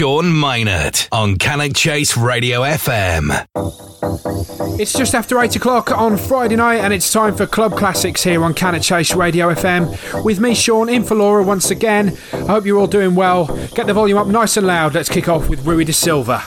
Shaun Mynett on Cannock Chase Radio FM. It's just after 8 o'clock on Friday night, and it's time for Club Classics here on Cannock Chase Radio FM. With me, Shaun, in for Laura once again. I hope you're all doing well. Get the volume up nice and loud. Let's kick off with Rui da Silva.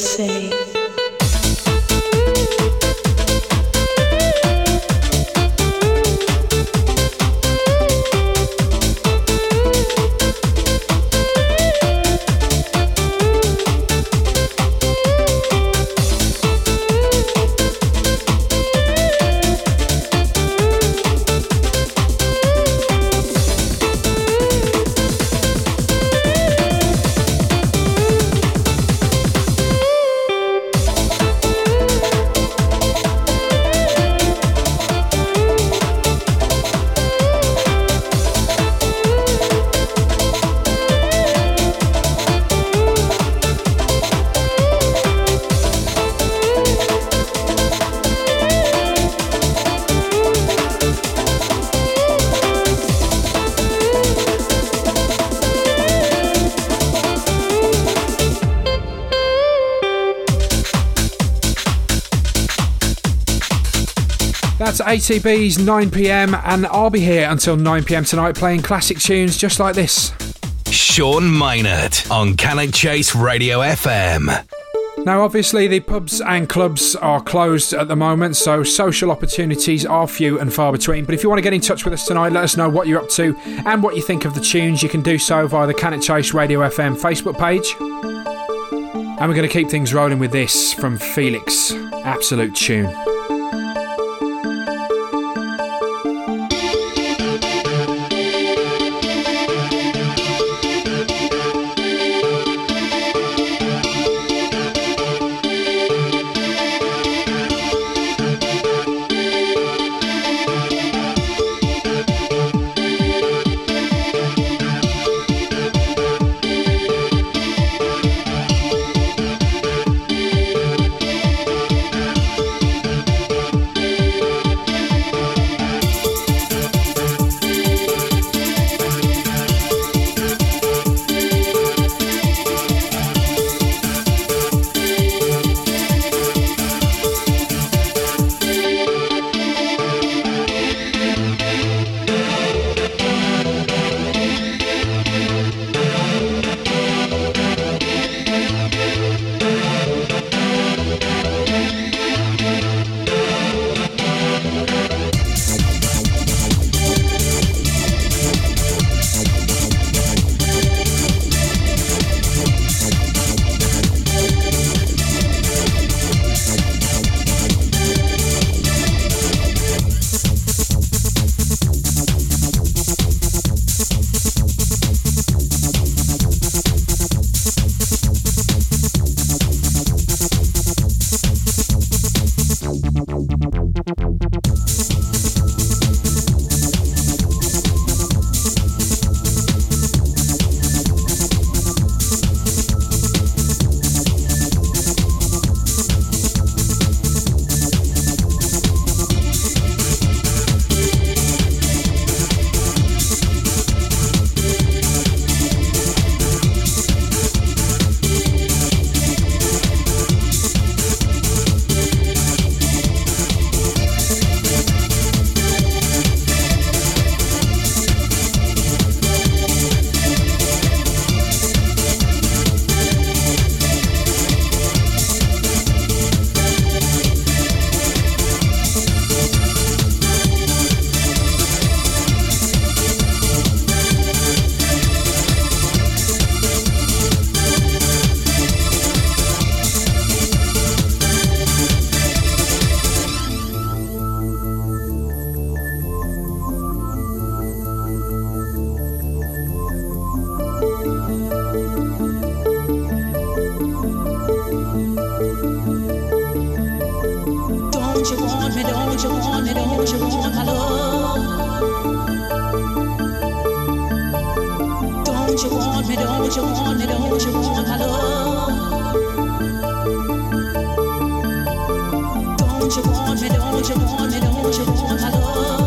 say. ATB's 9pm, and I'll be here until 9pm tonight playing classic tunes just like this. Shaun Mynett on Cannock Chase Radio FM. Now, obviously, the pubs and clubs are closed at the moment, so social opportunities are few and far between. But if you want to get in touch with us tonight, let us know what you're up to and what you think of the tunes. You can do so via the Cannock Chase Radio FM Facebook page. And we're going to keep things rolling with this from Felix. Absolute tune. want me, don't what you want me, don't what you want, my love. Don't you want me, don't you want me, don't you want, my love.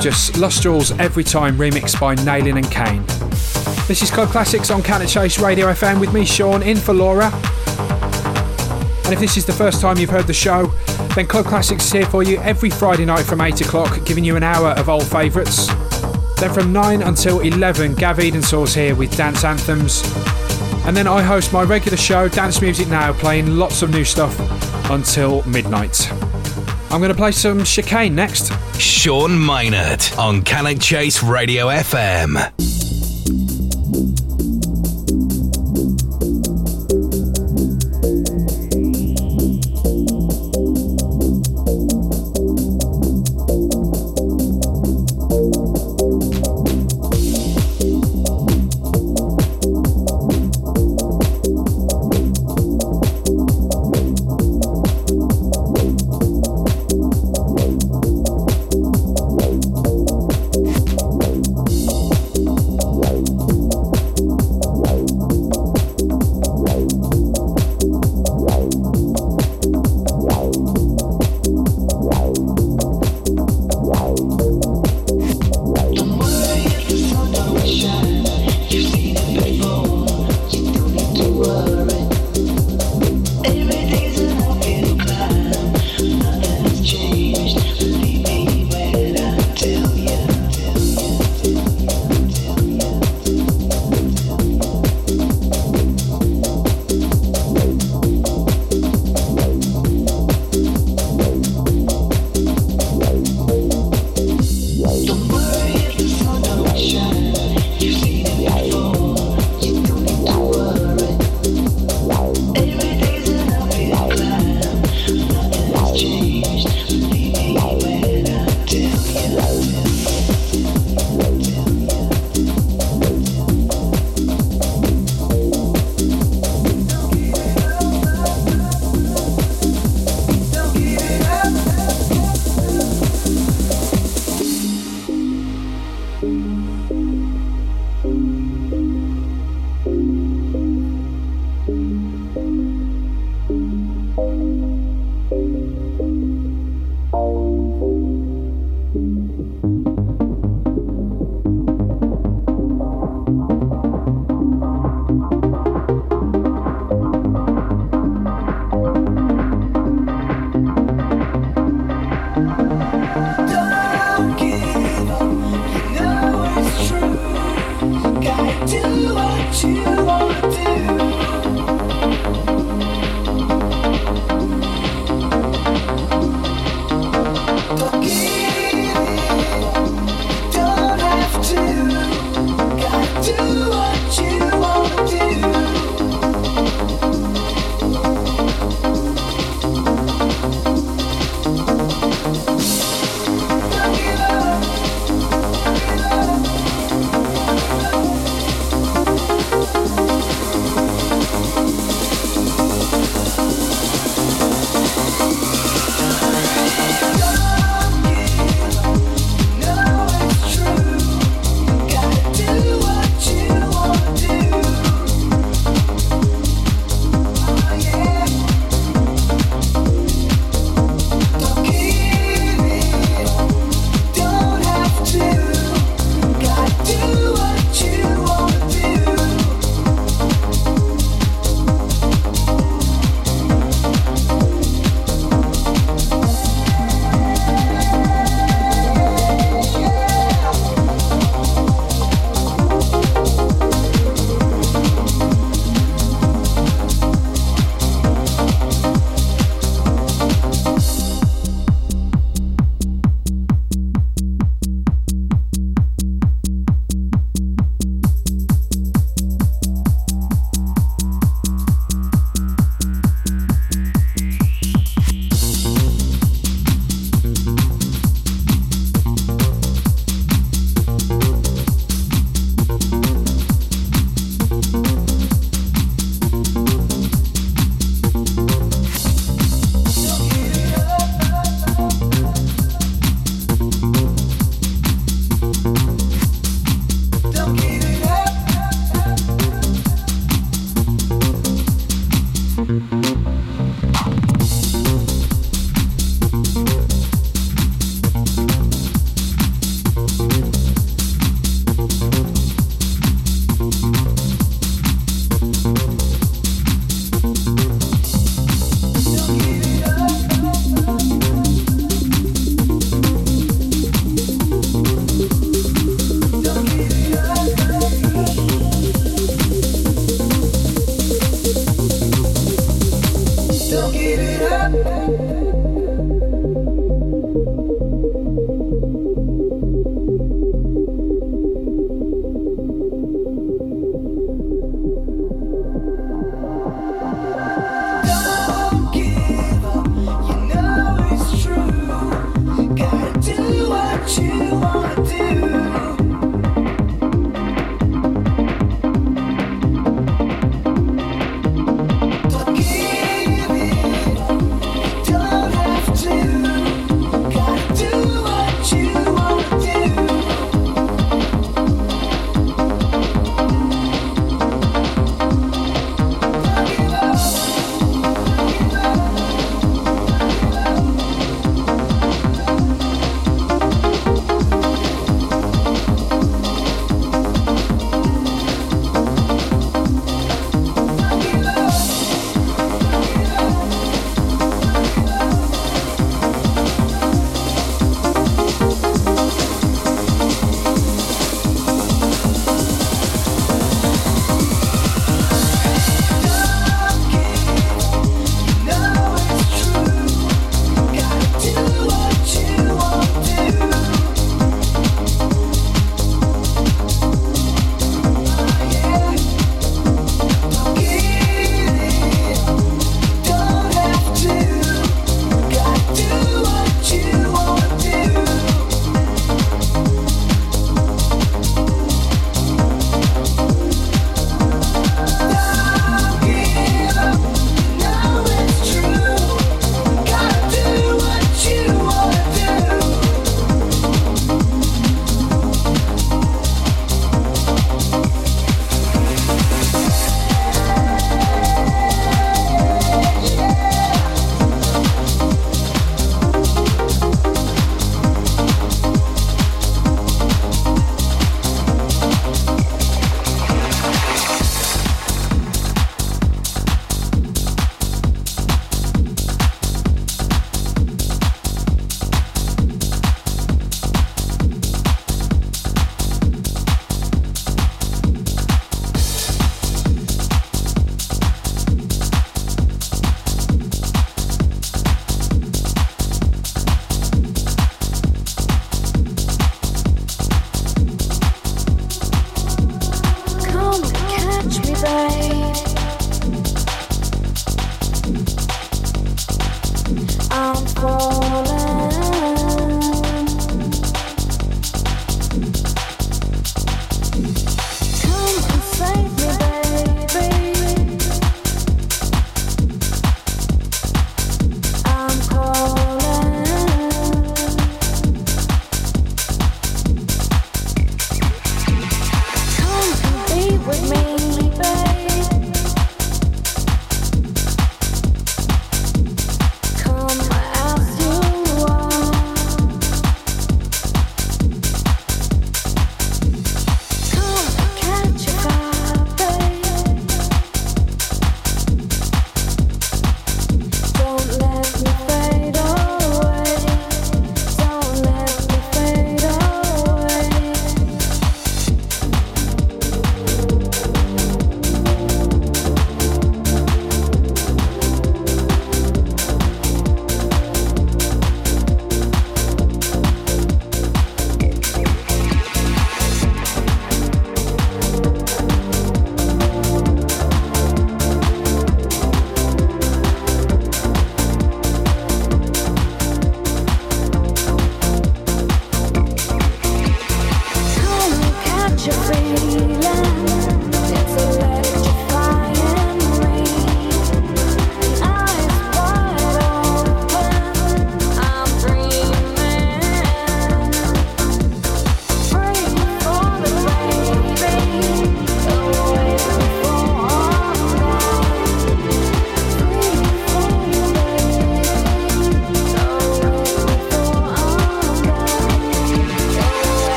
Gorgeous. Lustral's Every Time remixed by Nalin and Kane. This is Club Classics on Cannock Chase Radio FM with me, Shaun, in for Laura. And if this is the first time you've heard the show, then Club Classics is here for you every Friday night from 8 o'clock, giving you an hour of old favourites. Then from 9 until 11, Gav Edensaw's here with dance anthems. And then I host my regular show, Dance Music Now, playing lots of new stuff until midnight. I'm going to play some chicane next. Shaun Mynett on Cannock Chase Radio FM.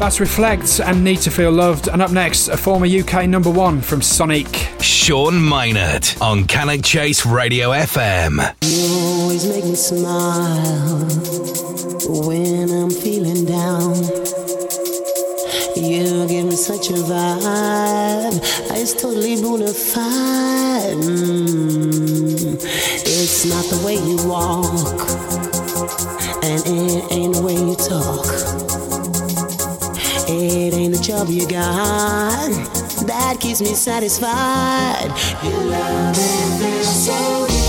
That's Reflekt's and Need to Feel Loved. And up next, a former UK number one from Sonique. Shaun Mynett on Cannock Chase Radio FM. You always make me smile when I'm feeling down. You give me such a vibe. It's totally bona fide. Mm. It's not the way you walk, and it ain't the way you talk. It ain't the trouble you got that keeps me satisfied. Your love so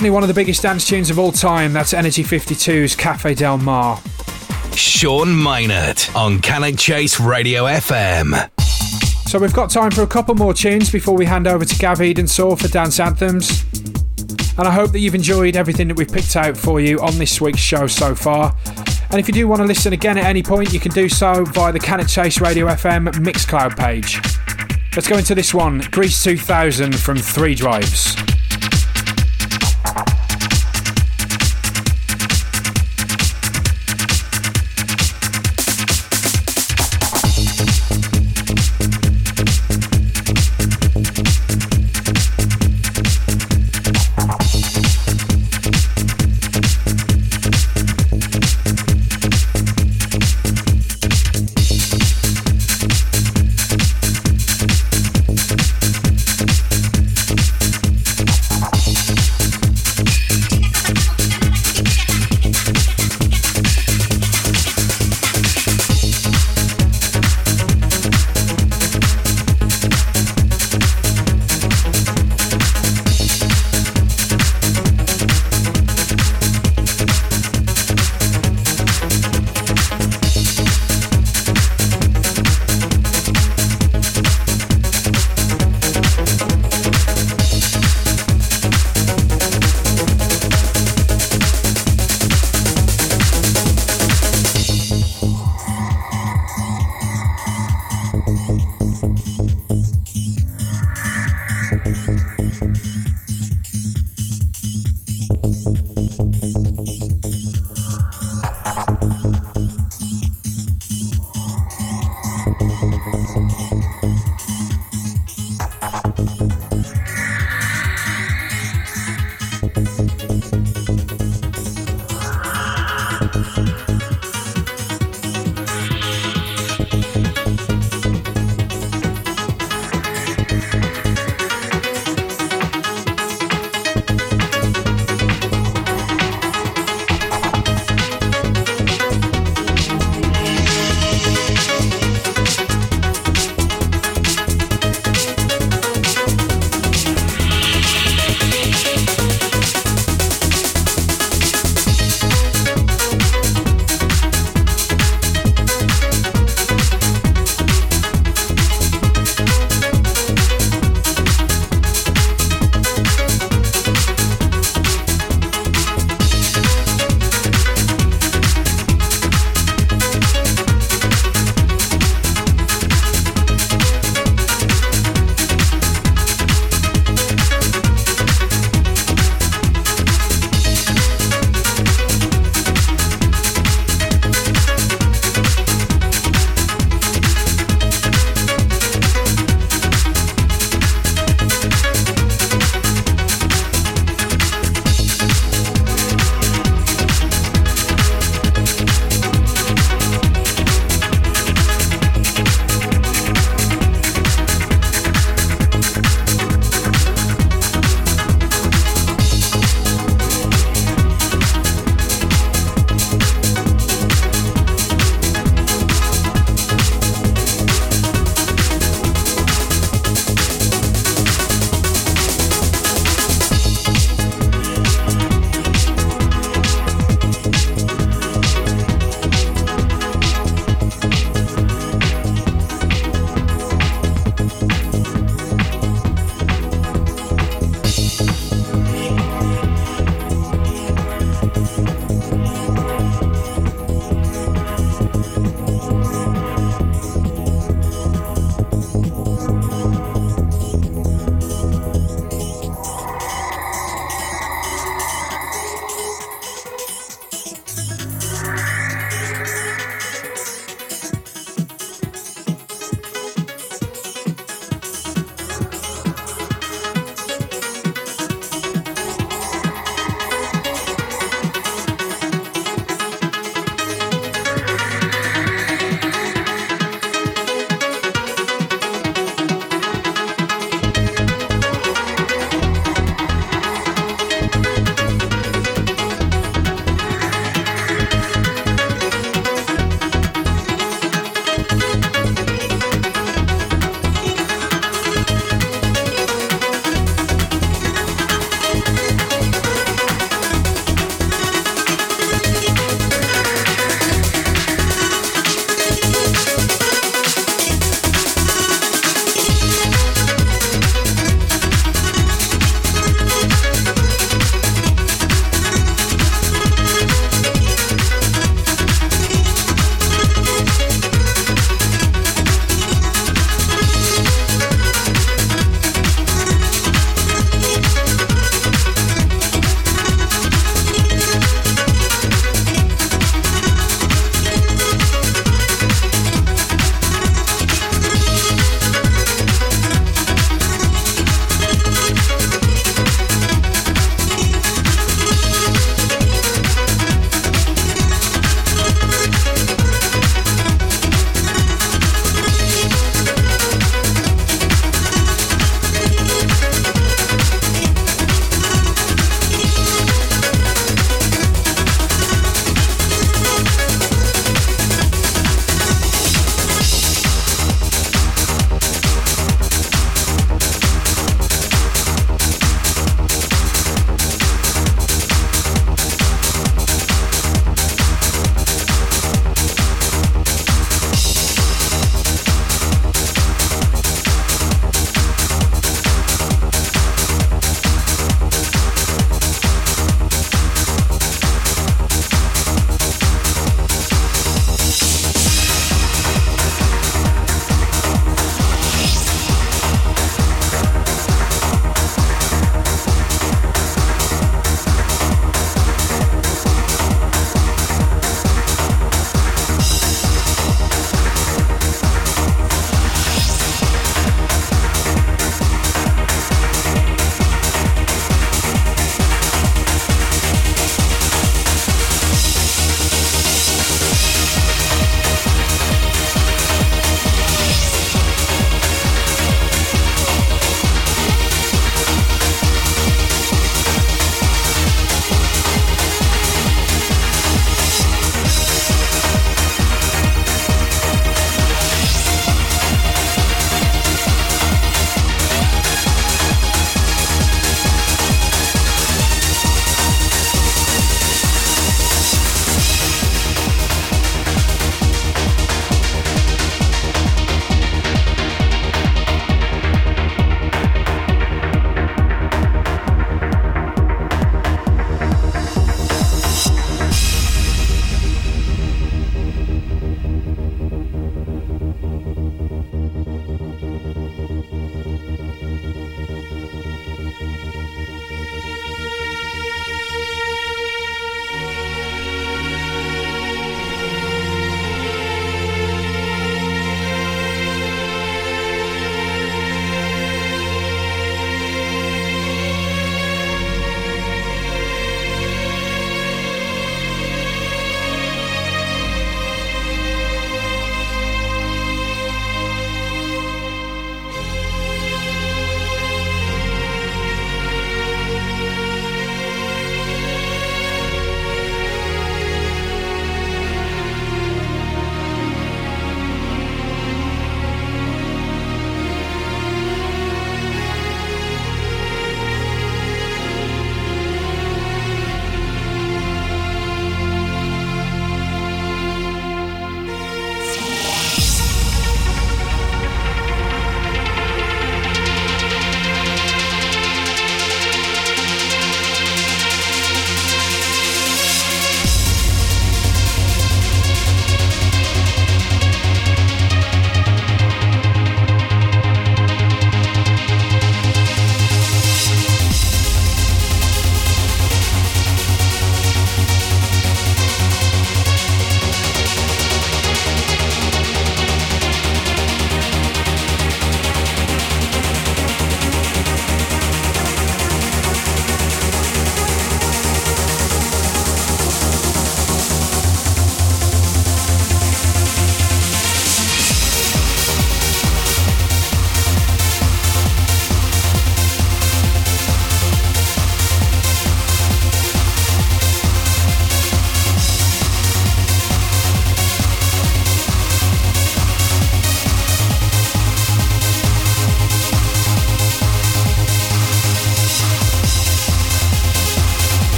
Definitely one of the biggest dance tunes of all time. That's Energy 52's Cafe Del Mar. Shaun Mynett on Cannock Chase Radio FM. So we've got time for a couple more tunes before we hand over to Gav Edensaw for dance anthems. And I hope that you've enjoyed everything that we've picked out for you on this week's show so far. And if you do want to listen again at any point, you can do so via the Cannock Chase Radio FM Mixcloud page. Let's go into this one Greece 2000 from Three Drives.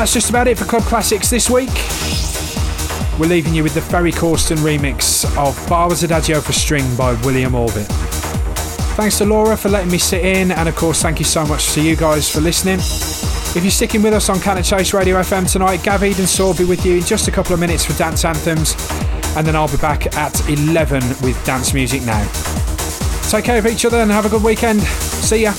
That's just about it for Club Classics this week. We're leaving you with the Ferry Corsten remix of Barber's Adagio for String by William Orbit. Thanks to Laura for letting me sit in, and of course, thank you so much to you guys for listening. If you're sticking with us on Cannock Chase Radio FM tonight, Gavid and Saw be with you in just a couple of minutes for dance anthems, and then I'll be back at 11 with dance music now. Take care of each other and have a good weekend. See ya.